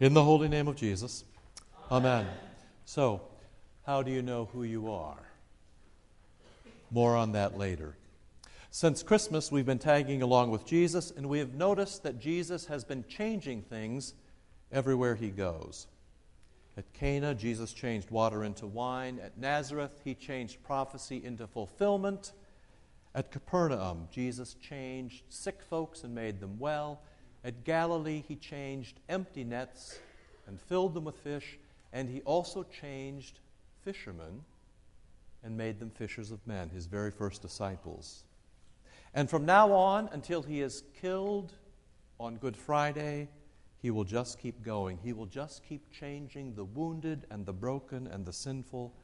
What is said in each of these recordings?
In the holy name of Jesus. Amen. So, how do you know who you are? More on that later. Since Christmas, we've been tagging along with Jesus, and we have noticed that Jesus has been changing things everywhere he goes. At Cana, Jesus changed water into wine. At Nazareth, he changed prophecy into fulfillment. At Capernaum, Jesus changed sick folks and made them well. At Galilee, he changed empty nets and filled them with fish, and he also changed fishermen and made them fishers of men, his very first disciples. And from now on, until he is killed on Good Friday, he will just keep going. He will just keep changing the wounded and the broken and the sinful,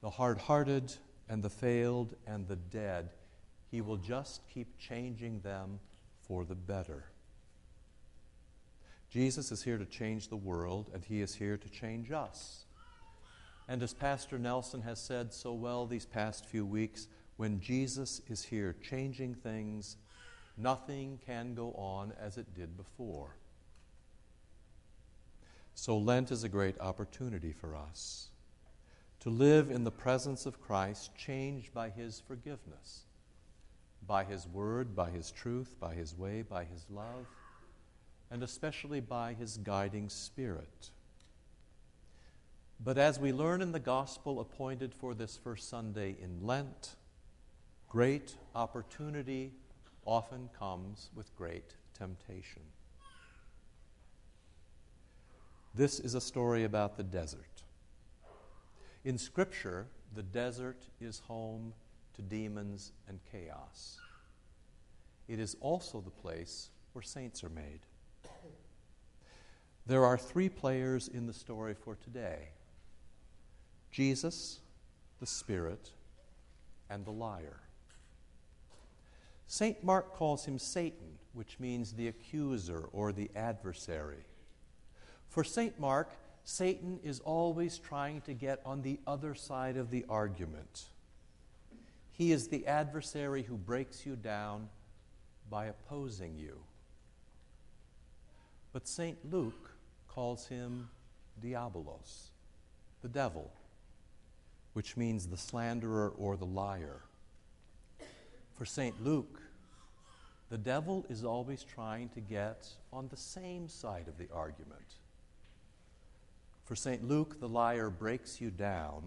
the hard hearted and the failed and the dead. He will just keep changing them for the better. Jesus is here to change the world, and he is here to change us. And as Pastor Nelson has said so well these past few weeks, when Jesus is here changing things, nothing can go on as it did before. So, Lent is a great opportunity for us to live in the presence of Christ, changed by His forgiveness, by His word, by His truth, by His way, by His love, and especially by His guiding Spirit. But as we learn in the gospel appointed for this first Sunday in Lent, great opportunity often comes with great temptation. This is a story about the desert. In Scripture, the desert is home to demons and chaos. It is also the place where saints are made. There are three players in the story for today Jesus, the Spirit, and the liar. St. Mark calls him Satan, which means the accuser or the adversary. For St. Mark, Satan is always trying to get on the other side of the argument. He is the adversary who breaks you down by opposing you. But St. Luke calls him Diabolos, the devil, which means the slanderer or the liar. For St. Luke, the devil is always trying to get on the same side of the argument. For St. Luke, the liar breaks you down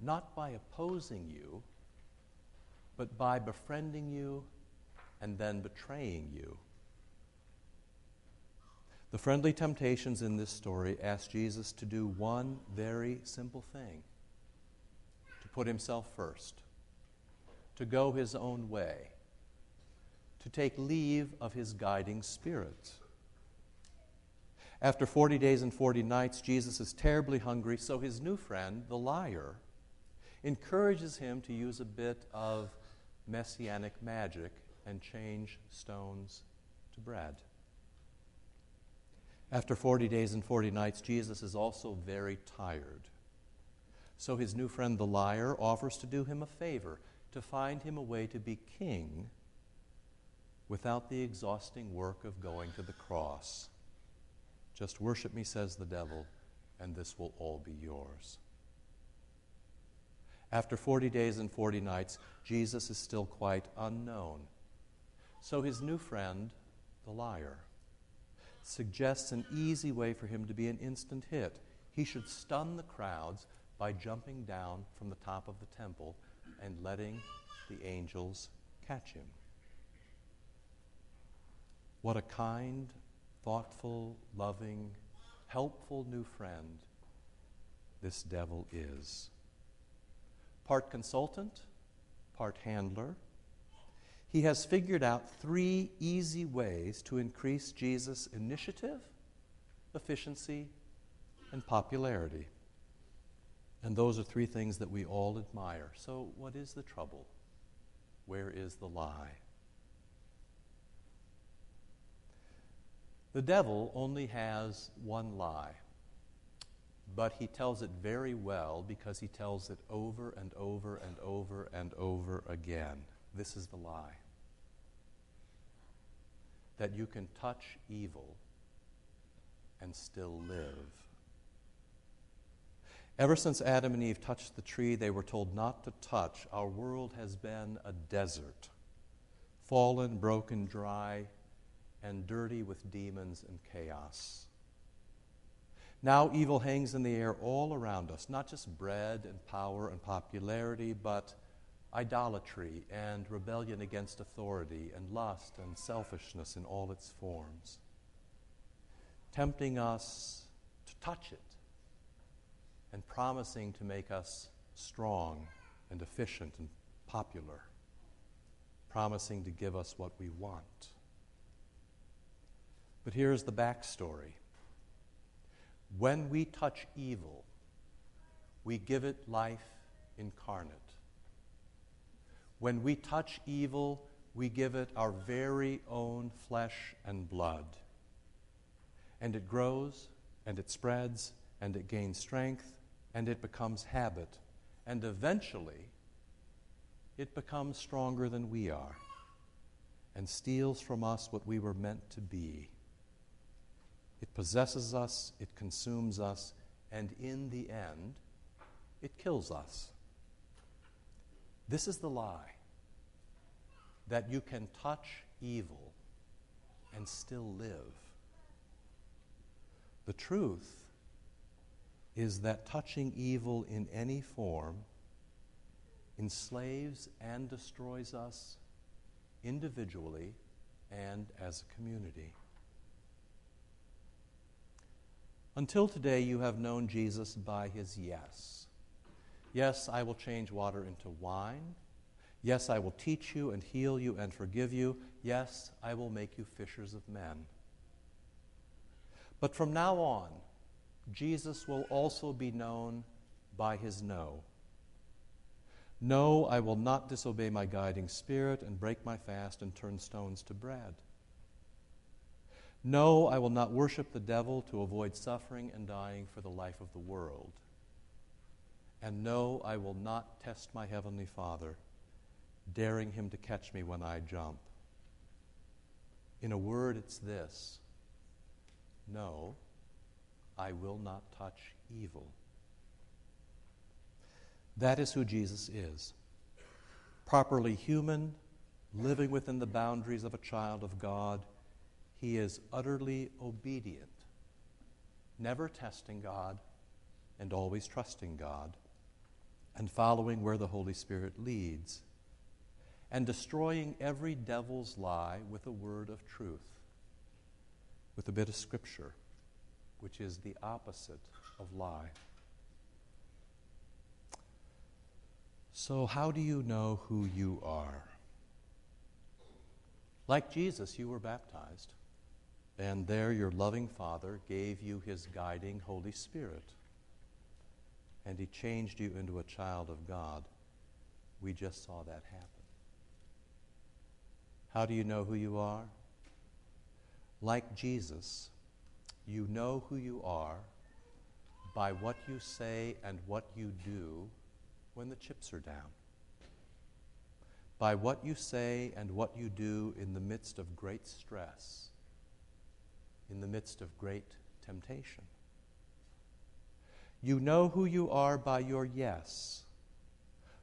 not by opposing you, but by befriending you and then betraying you. The friendly temptations in this story ask Jesus to do one very simple thing to put himself first, to go his own way, to take leave of his guiding spirit. After 40 days and 40 nights, Jesus is terribly hungry, so his new friend, the liar, encourages him to use a bit of messianic magic and change stones to bread. After 40 days and 40 nights, Jesus is also very tired. So his new friend, the liar, offers to do him a favor, to find him a way to be king without the exhausting work of going to the cross. Just worship me, says the devil, and this will all be yours. After 40 days and 40 nights, Jesus is still quite unknown. So his new friend, the liar, suggests an easy way for him to be an instant hit. He should stun the crowds by jumping down from the top of the temple and letting the angels catch him. What a kind thoughtful, loving, helpful new friend this devil is. Part consultant, part handler. He has figured out three easy ways to increase Jesus' initiative, efficiency, and popularity. And those are three things that we all admire. So, what is the trouble? Where is the lie? The devil only has one lie, but he tells it very well because he tells it over and over and over and over again. This is the lie that you can touch evil and still live. Ever since Adam and Eve touched the tree they were told not to touch, our world has been a desert, fallen, broken, dry, and dirty with demons and chaos. Now evil hangs in the air all around us, not just bread and power and popularity, but idolatry and rebellion against authority and lust and selfishness in all its forms, tempting us to touch it and promising to make us strong and efficient and popular, promising to give us what we want. But here's the backstory when we touch evil, we give it life incarnate. When we touch evil, we give it our very own flesh and blood. And it grows, and it spreads, and it gains strength, and it becomes habit. And eventually, it becomes stronger than we are and steals from us what we were meant to be. It possesses us, it consumes us, and in the end, it kills us. This is the lie that you can touch evil and still live. The truth is that touching evil in any form enslaves and destroys us individually and as a community. Until today, you have known Jesus by his yes. Yes, I will change water into wine. Yes, I will teach you and heal you and forgive you. Yes, I will make you fishers of men. But from now on, Jesus will also be known by his no. No, I will not disobey my guiding spirit and break my fast and turn stones to bread. No, I will not worship the devil to avoid suffering and dying for the life of the world. And no, I will not test my heavenly Father, daring him to catch me when I jump. In a word, it's this No, I will not touch evil. That is who Jesus is. Properly human, living within the boundaries of a child of God he is utterly obedient, never testing God and always trusting God, and following where the Holy Spirit leads, and destroying every devil's lie with a word of truth, with a bit of scripture, which is the opposite of lie. So, how do you know who you are? Like Jesus, you were baptized. And there, your loving Father gave you his guiding Holy Spirit. And he changed you into a child of God. We just saw that happen. How do you know who you are? Like Jesus, you know who you are by what you say and what you do when the chips are down. By what you say and what you do in the midst of great stress in the midst of great temptation. You know who you are by your yes.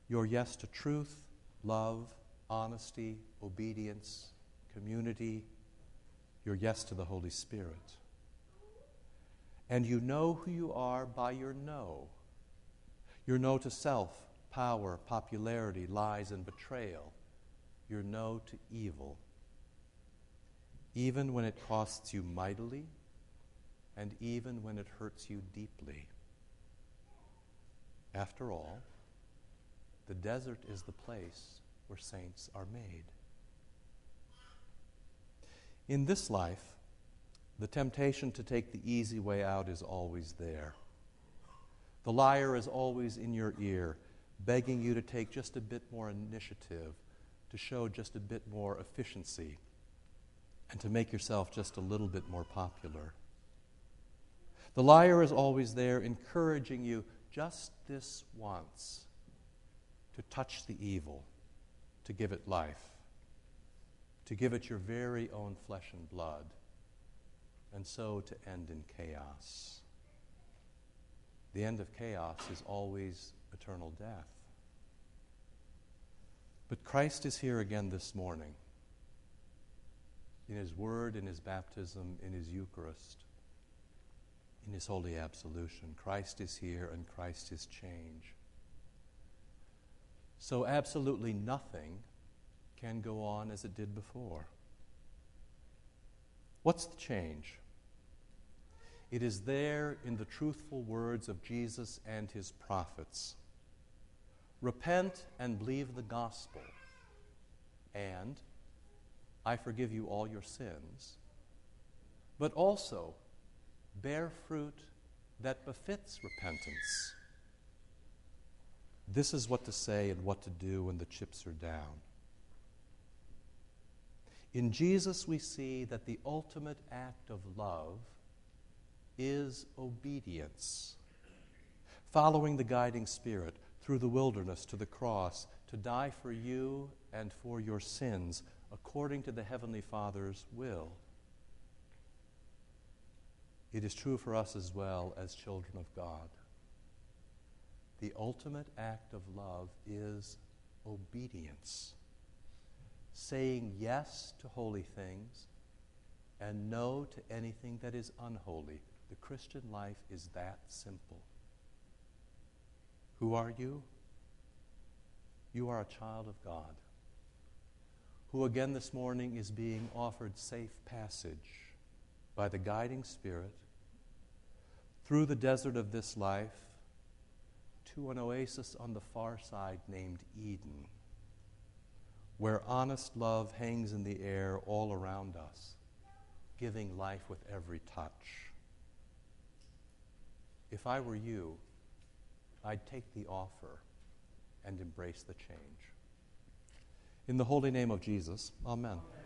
Your yes to truth, love, honesty, obedience, community, your yes to the Holy Spirit. And you know who you are by your no. Your no to self, power, popularity, lies, and betrayal. Your no to evil even when it costs you mightily, and even when it hurts you deeply. After all, the desert is the place where saints are made. In this life, the temptation to take the easy way out is always there. The liar is always in your ear, begging you to take just a bit more initiative, to show just a bit more efficiency and to make yourself just a little bit more popular. The liar is always there encouraging you just this once to touch the evil, to give it life, to give it your very own flesh and blood, and so to end in chaos. The end of chaos is always eternal death. But Christ is here again this morning in His Word, in His baptism, in His Eucharist, in His holy absolution. Christ is here and Christ is change. So, absolutely nothing can go on as it did before. What's the change? It is there in the truthful words of Jesus and his prophets. Repent and believe the gospel, and I forgive you all your sins, but also bear fruit that befits repentance. This is what to say and what to do when the chips are down. In Jesus, we see that the ultimate act of love is obedience. Following the guiding Spirit through the wilderness to the cross to die for you and for your sins according to the Heavenly Father's will. It is true for us as well as children of God. The ultimate act of love is obedience, saying yes to holy things and no to anything that is unholy. The Christian life is that simple. Who are you? You are a child of God, who again this morning is being offered safe passage by the guiding Spirit through the desert of this life to an oasis on the far side named Eden, where honest love hangs in the air all around us, giving life with every touch. If I were you, I'd take the offer and embrace the change. In the holy name of Jesus, amen. amen.